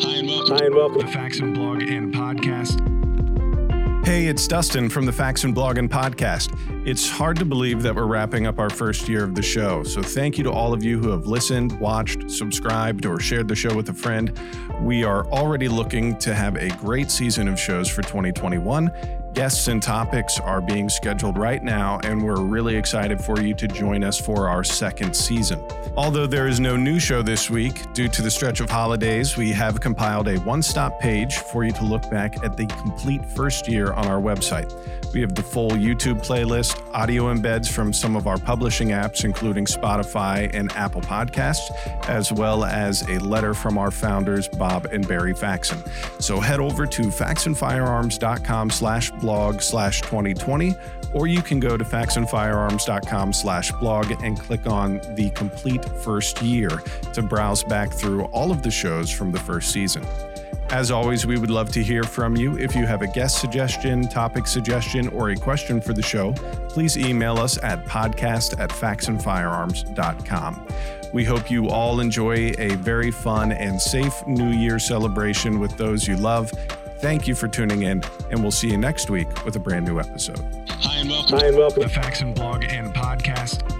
Hi and welcome. Hi and welcome. The Faxon Blog and Podcast. Hey, it's Dustin from the Faxon Blog and Podcast. It's hard to believe that we're wrapping up our first year of the show. So, thank you to all of you who have listened, watched, subscribed, or shared the show with a friend. We are already looking to have a great season of shows for 2021. Guests and topics are being scheduled right now, and we're really excited for you to join us for our second season. Although there is no new show this week, due to the stretch of holidays, we have compiled a one stop page for you to look back at the complete first year on our website. We have the full YouTube playlist, audio embeds from some of our publishing apps, including Spotify and Apple Podcasts, as well as a letter from our founders, Bob and Barry Faxon. So head over to faxonfirearms.com slash blog slash 2020, or you can go to faxonfirearms.com slash blog and click on the complete first year to browse back through all of the shows from the first season. As always, we would love to hear from you. If you have a guest suggestion, topic suggestion, or a question for the show, please email us at podcast at faxonfirearms.com. We hope you all enjoy a very fun and safe New Year celebration with those you love. Thank you for tuning in, and we'll see you next week with a brand new episode. Hi and welcome. Hi and welcome. The Faxon Blog and Podcast.